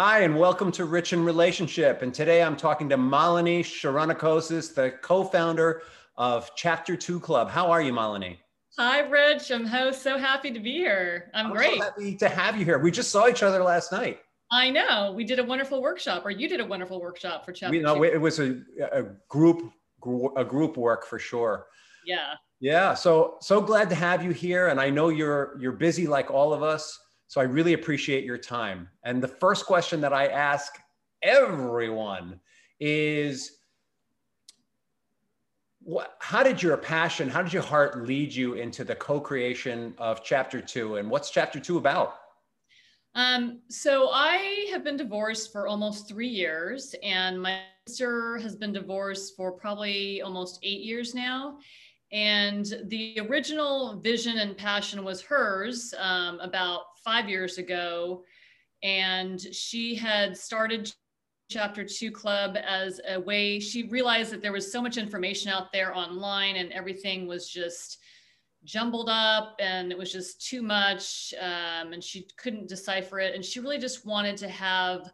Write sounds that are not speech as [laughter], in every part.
Hi, and welcome to Rich in Relationship. And today I'm talking to Malini Sharanikosis, the co founder of Chapter 2 Club. How are you, Malini? Hi, Rich. I'm so happy to be here. I'm, I'm great. So happy to have you here. We just saw each other last night. I know. We did a wonderful workshop, or you did a wonderful workshop for Chapter we, no, It was a, a group a group work for sure. Yeah. Yeah. So so glad to have you here, and I know you're you're busy like all of us. So I really appreciate your time. And the first question that I ask everyone is what, how did your passion, how did your heart lead you into the co-creation of chapter two? And what's chapter two about? Um, so I have been divorced for almost three years, and my sister has been divorced for probably almost eight years now. And the original vision and passion was hers um, about five years ago. And she had started Chapter 2 Club as a way, she realized that there was so much information out there online and everything was just jumbled up and it was just too much. Um, and she couldn't decipher it. And she really just wanted to have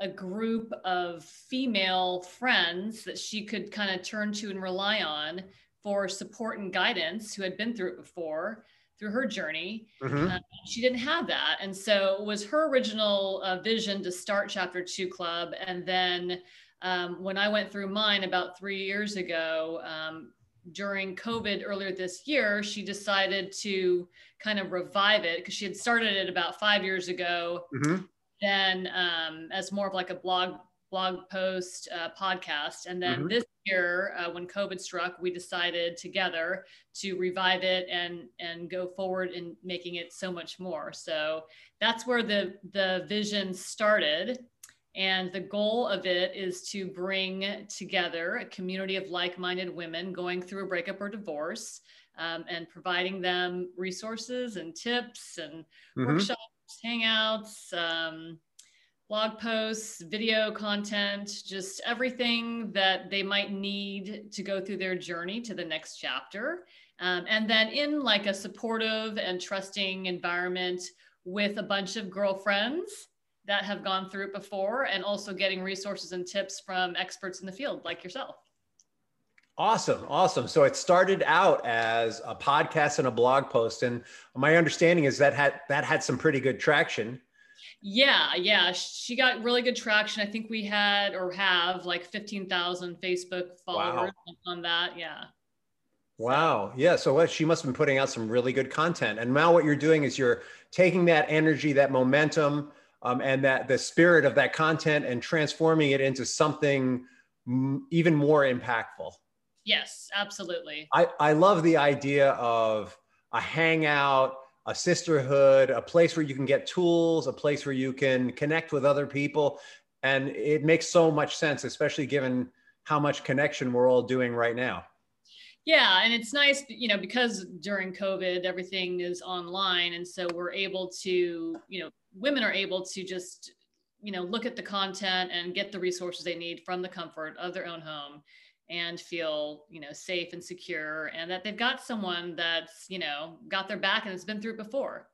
a group of female friends that she could kind of turn to and rely on for support and guidance who had been through it before through her journey. Mm-hmm. Uh, she didn't have that. And so it was her original uh, vision to start Chapter 2 Club. And then um, when I went through mine about three years ago, um, during COVID earlier this year, she decided to kind of revive it because she had started it about five years ago. Mm-hmm. Then, um, as more of like a blog blog post uh, podcast. And then mm-hmm. this year, uh, when COVID struck, we decided together to revive it and and go forward in making it so much more. So that's where the the vision started. And the goal of it is to bring together a community of like minded women going through a breakup or divorce um, and providing them resources and tips and mm-hmm. workshops, hangouts, um, blog posts, video content, just everything that they might need to go through their journey to the next chapter. Um, and then in like a supportive and trusting environment with a bunch of girlfriends that have gone through it before and also getting resources and tips from experts in the field like yourself. Awesome, awesome. So it started out as a podcast and a blog post, and my understanding is that had that had some pretty good traction. Yeah, yeah, she got really good traction. I think we had or have like 15,000 Facebook followers wow. on that. Yeah. Wow. Yeah. So she must have been putting out some really good content. And now what you're doing is you're taking that energy, that momentum, um, and that the spirit of that content and transforming it into something m- even more impactful. Yes, absolutely. I, I love the idea of a hangout a sisterhood, a place where you can get tools, a place where you can connect with other people. And it makes so much sense, especially given how much connection we're all doing right now. Yeah, and it's nice, you know, because during COVID, everything is online. And so we're able to, you know, women are able to just, you know, look at the content and get the resources they need from the comfort of their own home and feel you know safe and secure and that they've got someone that's you know got their back and has been through it before.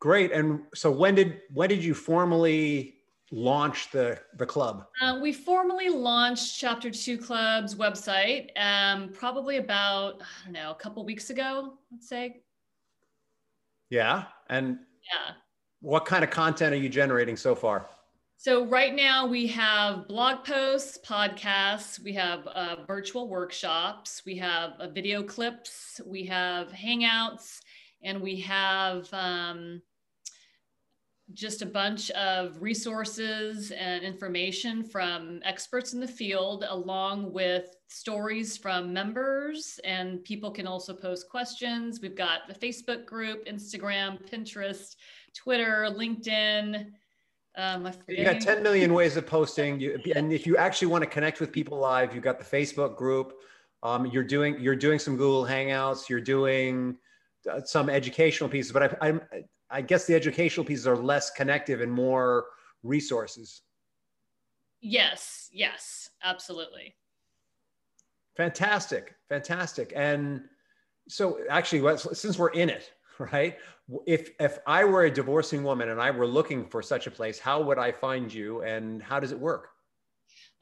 Great. And so when did when did you formally launch the the club? Uh, we formally launched chapter two club's website um, probably about i don't know a couple weeks ago let's say. Yeah. And yeah. what kind of content are you generating so far so right now we have blog posts, podcasts, we have uh, virtual workshops, we have uh, video clips, we have hangouts, and we have um, just a bunch of resources and information from experts in the field, along with stories from members. And people can also post questions. We've got the Facebook group, Instagram, Pinterest, Twitter, LinkedIn. Um, you got 10 million ways of posting. You, and if you actually want to connect with people live, you've got the Facebook group. Um, you're doing you're doing some Google Hangouts. You're doing uh, some educational pieces, but I, I, I guess the educational pieces are less connective and more resources. Yes. Yes. Absolutely. Fantastic. Fantastic. And so, actually, since we're in it, [laughs] right? If if I were a divorcing woman and I were looking for such a place, how would I find you and how does it work?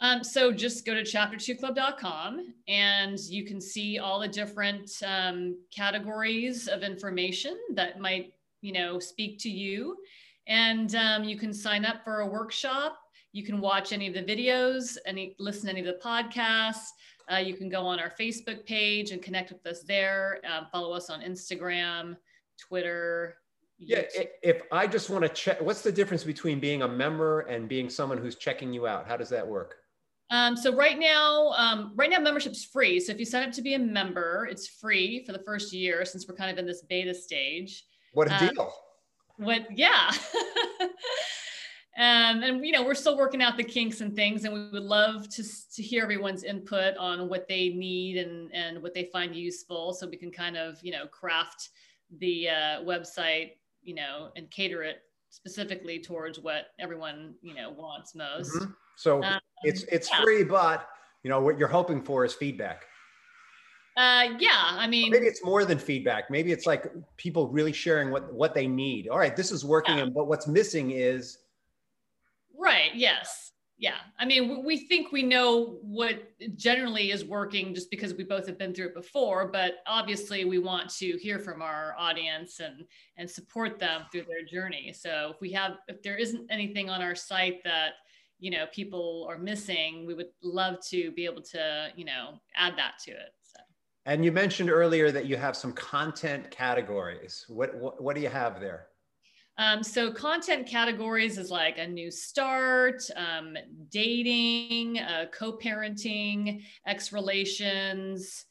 Um, so just go to chapter2club.com and you can see all the different um, categories of information that might, you know, speak to you. And um, you can sign up for a workshop. You can watch any of the videos, any listen to any of the podcasts. Uh, you can go on our Facebook page and connect with us there. Uh, follow us on Instagram, Twitter. Yeah, if I just want to check, what's the difference between being a member and being someone who's checking you out? How does that work? Um, so right now, um, right now membership's free. So if you sign up to be a member, it's free for the first year since we're kind of in this beta stage. What a um, deal! What? Yeah. [laughs] Um, and you know we're still working out the kinks and things and we would love to, to hear everyone's input on what they need and, and what they find useful so we can kind of you know craft the uh, website you know and cater it specifically towards what everyone you know wants most mm-hmm. so um, it's it's yeah. free but you know what you're hoping for is feedback uh, yeah, I mean, maybe it's more than feedback. Maybe it's like people really sharing what what they need. All right, this is working, yeah. and but what's missing is Right. Yes. Yeah. I mean, we think we know what generally is working just because we both have been through it before, but obviously we want to hear from our audience and and support them through their journey. So if we have if there isn't anything on our site that you know people are missing, we would love to be able to, you know, add that to it. So. And you mentioned earlier that you have some content categories. What what, what do you have there? Um, so content categories is like a new start, um, dating, uh, co-parenting, ex relations,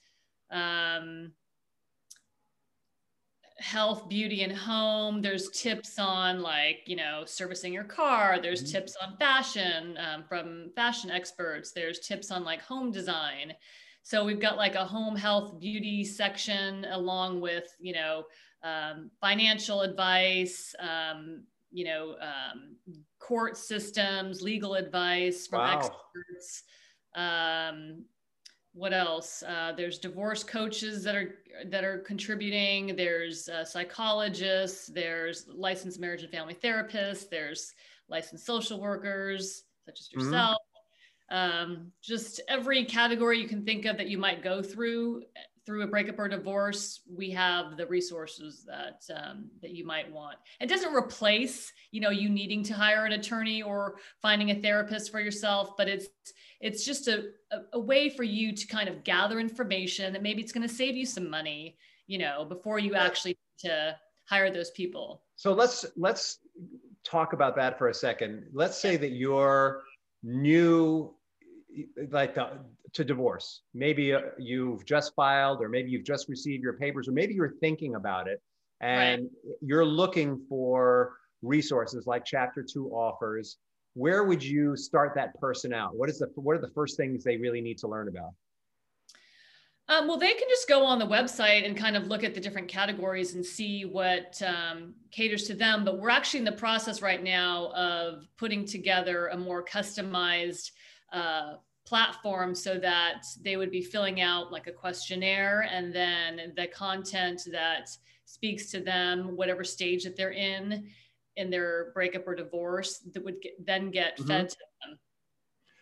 um, health, beauty, and home. There's tips on like you know servicing your car. There's mm-hmm. tips on fashion um, from fashion experts. There's tips on like home design. So we've got like a home health beauty section along with you know um, financial advice, um, you know, um, court systems, legal advice from wow. experts. Um, what else? Uh, there's divorce coaches that are that are contributing. There's uh, psychologists. There's licensed marriage and family therapists. There's licensed social workers, such as mm-hmm. yourself. Mm-hmm. just every category you can think of that you might go through through a breakup or divorce, we have the resources that um, that you might want. It doesn't replace, you know, you needing to hire an attorney or finding a therapist for yourself, but it's it's just a, a, a way for you to kind of gather information that maybe it's going to save you some money, you know, before you actually to hire those people. So let's let's talk about that for a second. Let's say that you're new like the, to divorce. Maybe uh, you've just filed, or maybe you've just received your papers, or maybe you're thinking about it and right. you're looking for resources like Chapter Two offers. Where would you start that person out? What is the what are the first things they really need to learn about? Um, well, they can just go on the website and kind of look at the different categories and see what um, caters to them. But we're actually in the process right now of putting together a more customized uh, platform so that they would be filling out like a questionnaire and then the content that speaks to them, whatever stage that they're in in their breakup or divorce, that would get, then get mm-hmm. fed to them.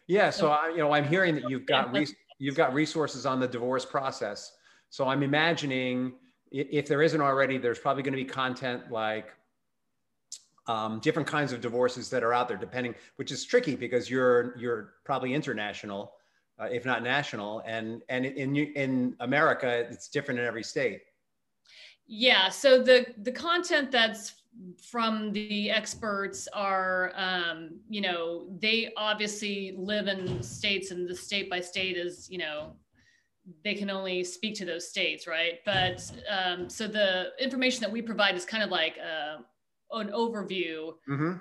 Yeah, so, so I, you know, I'm hearing that you've got [laughs] re- you've got resources on the divorce process. So I'm imagining if there isn't already, there's probably going to be content like um, different kinds of divorces that are out there, depending, which is tricky because you're you're probably international, uh, if not national, and and in in America it's different in every state. Yeah. So the the content that's from the experts are, um, you know, they obviously live in states, and the state by state is, you know, they can only speak to those states, right? But um, so the information that we provide is kind of like. Uh, an overview. Mm-hmm. Um,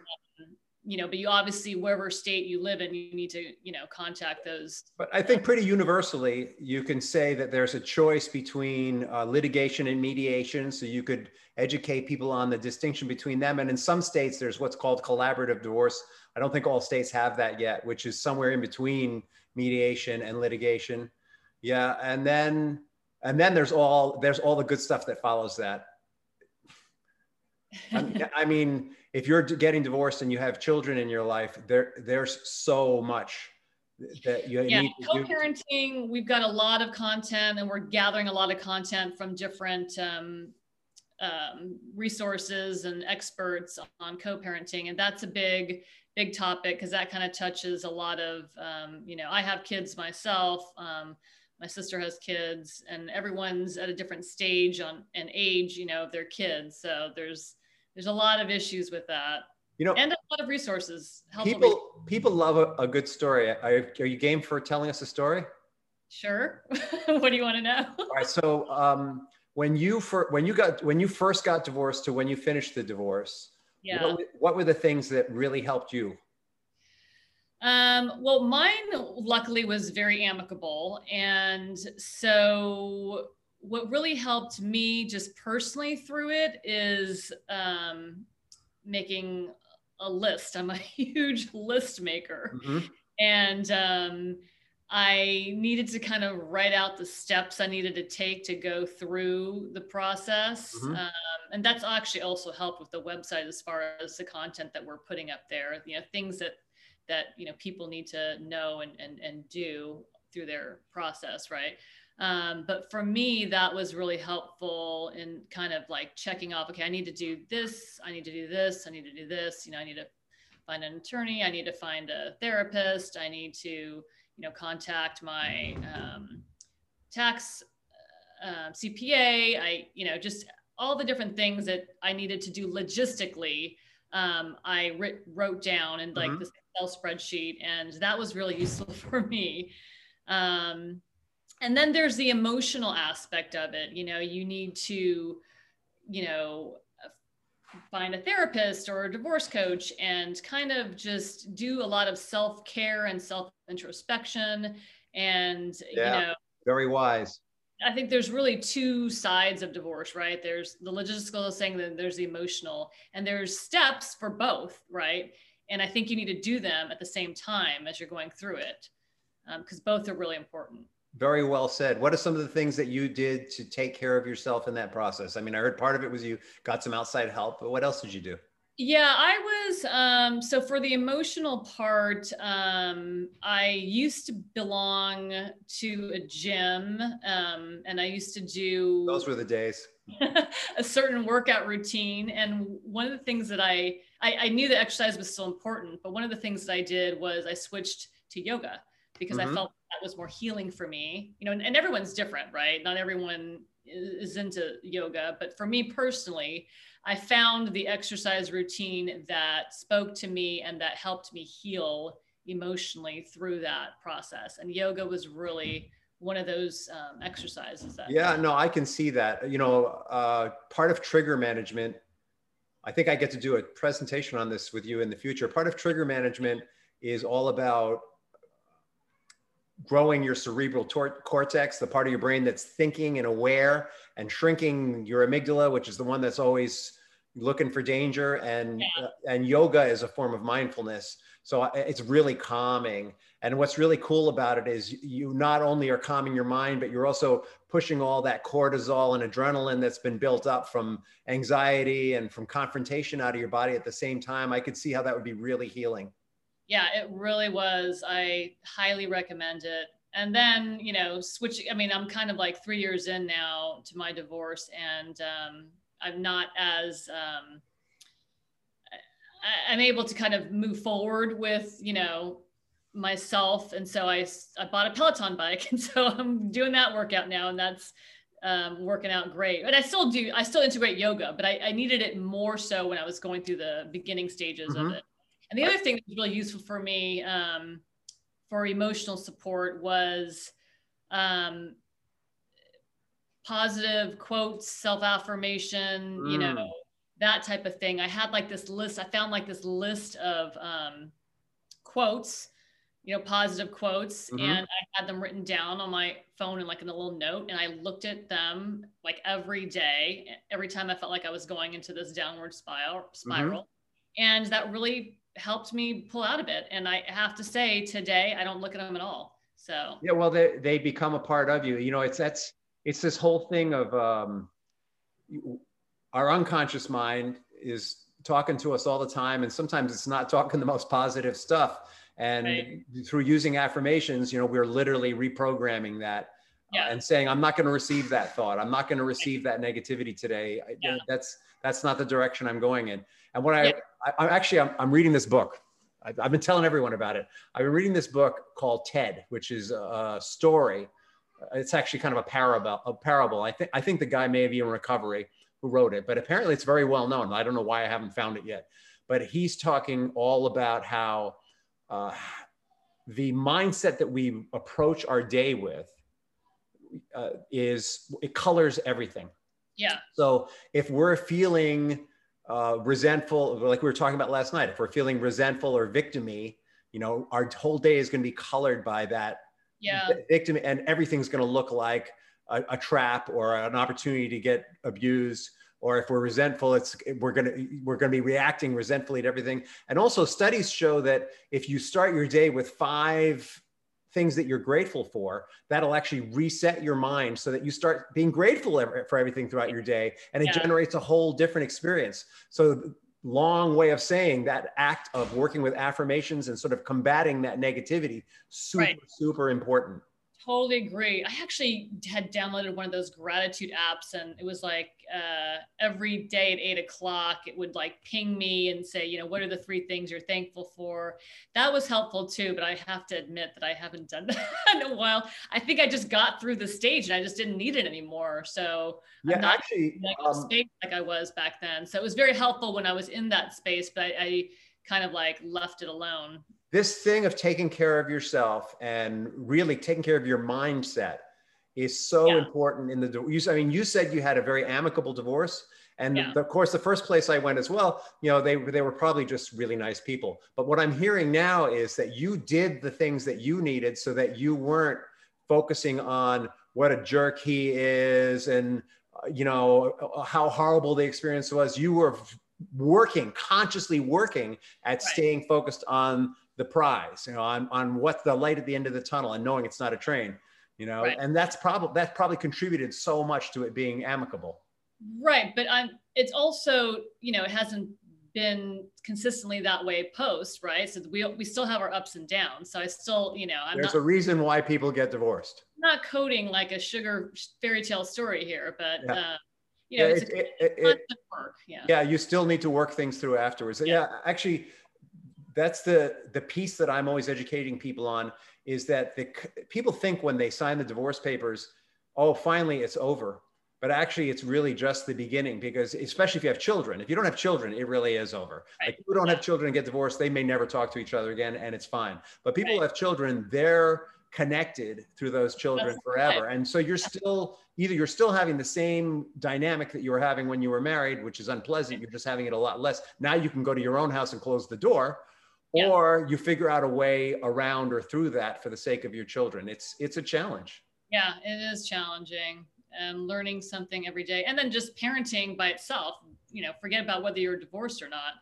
you know, but you obviously wherever state you live in, you need to you know contact those. But I think pretty universally, you can say that there's a choice between uh, litigation and mediation. So you could educate people on the distinction between them. And in some states, there's what's called collaborative divorce. I don't think all states have that yet, which is somewhere in between mediation and litigation. Yeah, and then and then there's all there's all the good stuff that follows that I mean, if you're getting divorced and you have children in your life, there there's so much that you yeah, need co-parenting. We've got a lot of content, and we're gathering a lot of content from different um, um, resources and experts on co-parenting, and that's a big big topic because that kind of touches a lot of um, you know I have kids myself. Um, my sister has kids, and everyone's at a different stage on an age, you know, of their kids. So there's there's a lot of issues with that. You know, and a lot of resources. People resources. people love a, a good story. Are, are you game for telling us a story? Sure. [laughs] what do you want to know? All right. So um, when you for, when you got when you first got divorced to when you finished the divorce, yeah. What, what were the things that really helped you? Um, well, mine luckily was very amicable. And so, what really helped me just personally through it is um, making a list. I'm a [laughs] huge list maker. Mm-hmm. And um, I needed to kind of write out the steps I needed to take to go through the process. Mm-hmm. Um, and that's actually also helped with the website as far as the content that we're putting up there, you know, things that that you know people need to know and and, and do through their process right um, but for me that was really helpful in kind of like checking off okay i need to do this i need to do this i need to do this you know i need to find an attorney i need to find a therapist i need to you know contact my um, tax uh, cpa i you know just all the different things that i needed to do logistically um, I writ- wrote down in like mm-hmm. this Excel spreadsheet, and that was really useful [laughs] for me. Um, and then there's the emotional aspect of it. You know, you need to, you know, find a therapist or a divorce coach and kind of just do a lot of self care and self introspection. And, yeah, you know, very wise. I think there's really two sides of divorce, right? There's the logistical saying that there's the emotional, and there's steps for both, right? And I think you need to do them at the same time as you're going through it, because um, both are really important. Very well said. What are some of the things that you did to take care of yourself in that process? I mean, I heard part of it was you got some outside help, but what else did you do? Yeah, I was. Um, so for the emotional part, um, I used to belong to a gym, um, and I used to do. Those were the days. [laughs] a certain workout routine, and one of the things that I, I I knew that exercise was still important, but one of the things that I did was I switched to yoga because mm-hmm. I felt that was more healing for me. You know, and, and everyone's different, right? Not everyone is into yoga, but for me personally I found the exercise routine that spoke to me and that helped me heal emotionally through that process. And yoga was really one of those um, exercises. That yeah, no, I can see that. You know, uh, part of trigger management. I think I get to do a presentation on this with you in the future. Part of trigger management is all about growing your cerebral tor- cortex, the part of your brain that's thinking and aware, and shrinking your amygdala, which is the one that's always looking for danger. And yeah. uh, and yoga is a form of mindfulness, so it's really calming. And what's really cool about it is you not only are calming your mind, but you're also pushing all that cortisol and adrenaline that's been built up from anxiety and from confrontation out of your body at the same time. I could see how that would be really healing yeah, it really was. I highly recommend it. And then, you know, switching, I mean, I'm kind of like three years in now to my divorce, and um, I'm not as, um, I, I'm able to kind of move forward with, you know, myself. And so I, I bought a Peloton bike. [laughs] And so I'm doing that workout now, and that's, um, working out great. But I still do, I still integrate yoga, but I, I, needed it more so when I was going through the beginning stages mm-hmm. of it. And the other thing that was really useful for me um, for emotional support was um, positive quotes, self affirmation, mm. you know, that type of thing. I had like this list, I found like this list of um, quotes, you know, positive quotes, mm-hmm. and I had them written down on my phone and like in a little note. And I looked at them like every day, every time I felt like I was going into this downward spiral. spiral. Mm-hmm. And that really helped me pull out of it. And I have to say, today I don't look at them at all. So yeah, well, they they become a part of you. You know, it's that's it's this whole thing of um, our unconscious mind is talking to us all the time, and sometimes it's not talking the most positive stuff. And right. through using affirmations, you know, we're literally reprogramming that uh, yeah. and saying, "I'm not going to receive that thought. I'm not going to receive that negativity today. Yeah. That's that's not the direction I'm going in." And what I, yeah. I, am actually I'm, I'm reading this book. I've, I've been telling everyone about it. I've been reading this book called Ted, which is a story. It's actually kind of a parable. A parable. I think I think the guy may be in recovery who wrote it, but apparently it's very well known. I don't know why I haven't found it yet. But he's talking all about how uh, the mindset that we approach our day with uh, is it colors everything. Yeah. So if we're feeling uh, resentful, like we were talking about last night, if we're feeling resentful or victimy, you know, our whole day is going to be colored by that yeah. victim, and everything's going to look like a, a, trap or an opportunity to get abused. Or if we're resentful, it's we're gonna we're gonna be reacting resentfully to everything. And also, studies show that if you start your day with five things that you're grateful for, that'll actually reset your mind so that you start being grateful for everything throughout your day and it yeah. generates a whole different experience. So long way of saying that act of working with affirmations and sort of combating that negativity super right. super important totally agree. I actually had downloaded one of those gratitude apps, and it was like uh, every day at eight o'clock, it would like ping me and say, you know, what are the three things you're thankful for? That was helpful too, but I have to admit that I haven't done [laughs] that in a while. I think I just got through the stage and I just didn't need it anymore. So yeah, I'm not actually, like, um, space like I was back then. So it was very helpful when I was in that space, but I, I kind of like left it alone this thing of taking care of yourself and really taking care of your mindset is so yeah. important in the you I mean you said you had a very amicable divorce and yeah. of course the first place I went as well you know they they were probably just really nice people but what I'm hearing now is that you did the things that you needed so that you weren't focusing on what a jerk he is and uh, you know uh, how horrible the experience was you were working consciously working at right. staying focused on the prize, you know, on, on what's the light at the end of the tunnel and knowing it's not a train, you know, right. and that's probably, that probably contributed so much to it being amicable. Right. But I'm, it's also, you know, it hasn't been consistently that way post, right? So we, we still have our ups and downs. So I still, you know, I'm There's not, a reason why people get divorced. not coding like a sugar fairy tale story here, but, yeah. uh, you know, yeah, it's it, a, it, it, work. Yeah. Yeah. You still need to work things through afterwards. Yeah. yeah actually, that's the the piece that I'm always educating people on is that the people think when they sign the divorce papers, oh, finally it's over. But actually, it's really just the beginning because, especially if you have children, if you don't have children, it really is over. Right. Like people don't have children and get divorced, they may never talk to each other again, and it's fine. But people right. who have children, they're connected through those children forever. And so you're still either you're still having the same dynamic that you were having when you were married, which is unpleasant. You're just having it a lot less. Now you can go to your own house and close the door yeah. or you figure out a way around or through that for the sake of your children. It's it's a challenge. Yeah it is challenging and learning something every day. And then just parenting by itself you know forget about whether you're divorced or not.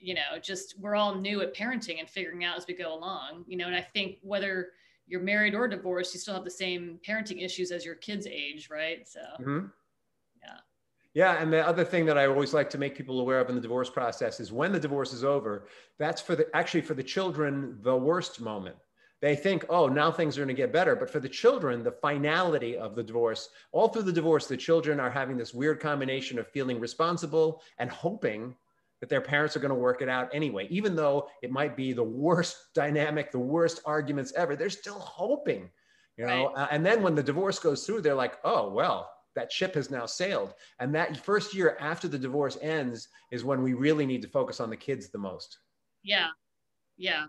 You know just we're all new at parenting and figuring out as we go along you know and i think whether you're married or divorced you still have the same parenting issues as your kids age right? So mm-hmm. Yeah, and the other thing that I always like to make people aware of in the divorce process is when the divorce is over, that's for the actually for the children the worst moment. They think, oh, now things are going to get better. But for the children, the finality of the divorce, all through the divorce, the children are having this weird combination of feeling responsible and hoping that their parents are going to work it out anyway. Even though it might be the worst dynamic, the worst arguments ever, they're still hoping, you know. Right. Uh, and then when the divorce goes through, they're like, oh, well, that ship has now sailed. And that first year after the divorce ends is when we really need to focus on the kids the most. Yeah. Yeah.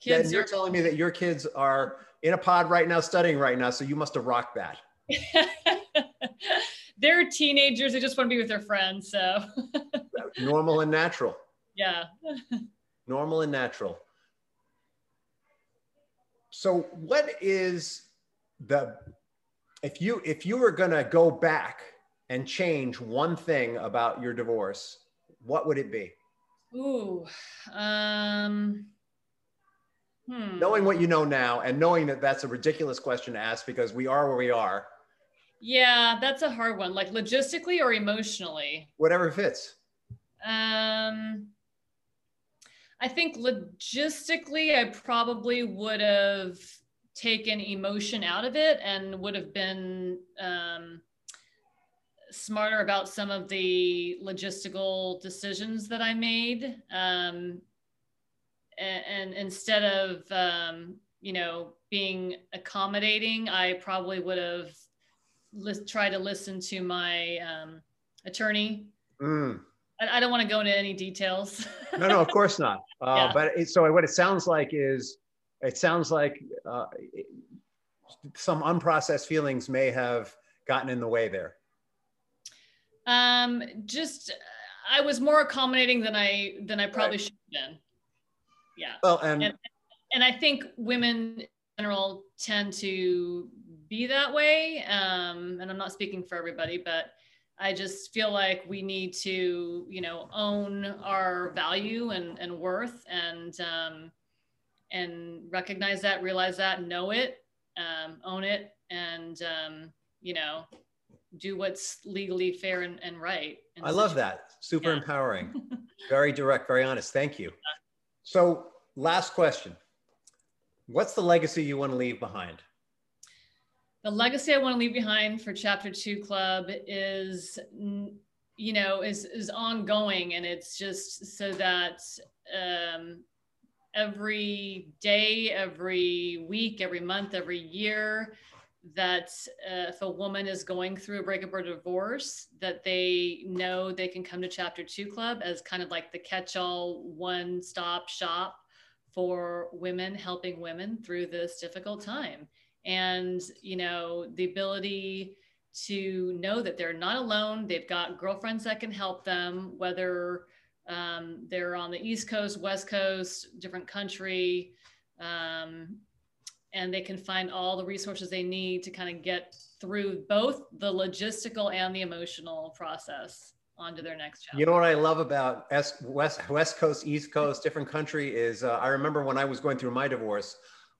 Kids you're are- telling me that your kids are in a pod right now, studying right now. So you must have rocked that. [laughs] They're teenagers. They just want to be with their friends. So [laughs] normal and natural. Yeah. [laughs] normal and natural. So what is the if you if you were going to go back and change one thing about your divorce, what would it be? Ooh, um, hmm. knowing what you know now, and knowing that that's a ridiculous question to ask because we are where we are. Yeah, that's a hard one. Like logistically or emotionally? Whatever fits. Um, I think logistically, I probably would have taken emotion out of it and would have been um, smarter about some of the logistical decisions that I made. Um, and, and, instead of, um, you know, being accommodating, I probably would have li- tried to listen to my um, attorney. Mm. I, I, don't want to go into any details. no, no, of course not. [laughs] Uh, yeah. But it, so what it sounds like is, it sounds like uh, some unprocessed feelings may have gotten in the way there. Um, just I was more accommodating than I than I probably right. should have been. Yeah. Well, and, and and I think women in general tend to be that way. Um, and I'm not speaking for everybody, but I just feel like we need to, you know, own our value and, and worth and um, and recognize that, realize that, know it, um, own it, and um, you know, do what's legally fair and, and right. I love that. Super yeah. empowering. [laughs] very direct, very honest. Thank you. So, last question What's the legacy you want to leave behind? The legacy I want to leave behind for Chapter Two Club is, you know, is is ongoing, and it's just so that um, every day, every week, every month, every year, that uh, if a woman is going through a breakup or divorce, that they know they can come to Chapter Two Club as kind of like the catch-all one-stop shop for women helping women through this difficult time. And you know the ability to know that they're not alone. They've got girlfriends that can help them, whether um, they're on the East Coast, West Coast, different country. Um, and they can find all the resources they need to kind of get through both the logistical and the emotional process onto their next chapter. You know what I love about West West Coast, East Coast, different country is uh, I remember when I was going through my divorce,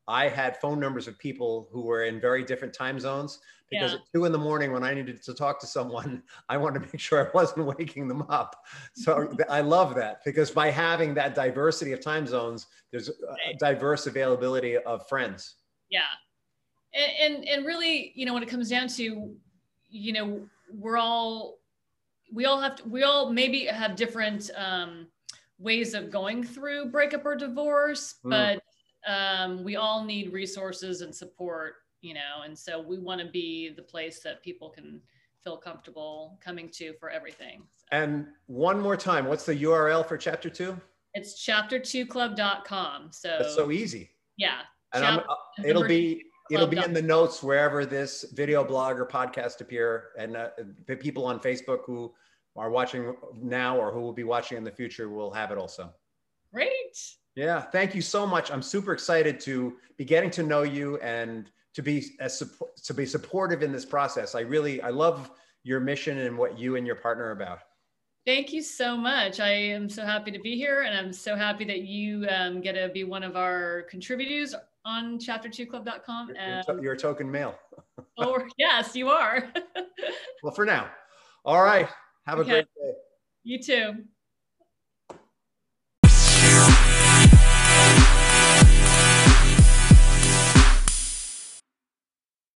I had phone numbers of people who were in very different time zones because yeah. at two in the morning when I needed to talk to someone, [laughs] I wanted to make sure I wasn't [laughs] waking them up. So [laughs] I love that because by having that diversity of time zones, there's a diverse availability of friends yeah and, and and really you know when it comes down to you know we're all we all have to we all maybe have different um, ways of going through breakup or divorce mm. but um, we all need resources and support you know and so we want to be the place that people can feel comfortable coming to for everything. So. and one more time what's the url for chapter two? It's chapter2club.com so. It's so easy. Yeah. And I'm, uh, it'll be it'll be in the notes wherever this video blog or podcast appear. And uh, the people on facebook who are watching now or who will be watching in the future will have it also. Great yeah thank you so much i'm super excited to be getting to know you and to be as to be supportive in this process i really i love your mission and what you and your partner are about Thank you so much. I am so happy to be here, and I'm so happy that you um, get to be one of our contributors on chapter2club.com. And you're, you're a token male. [laughs] oh, yes, you are. [laughs] well, for now. All right. Have a okay. great day. You too.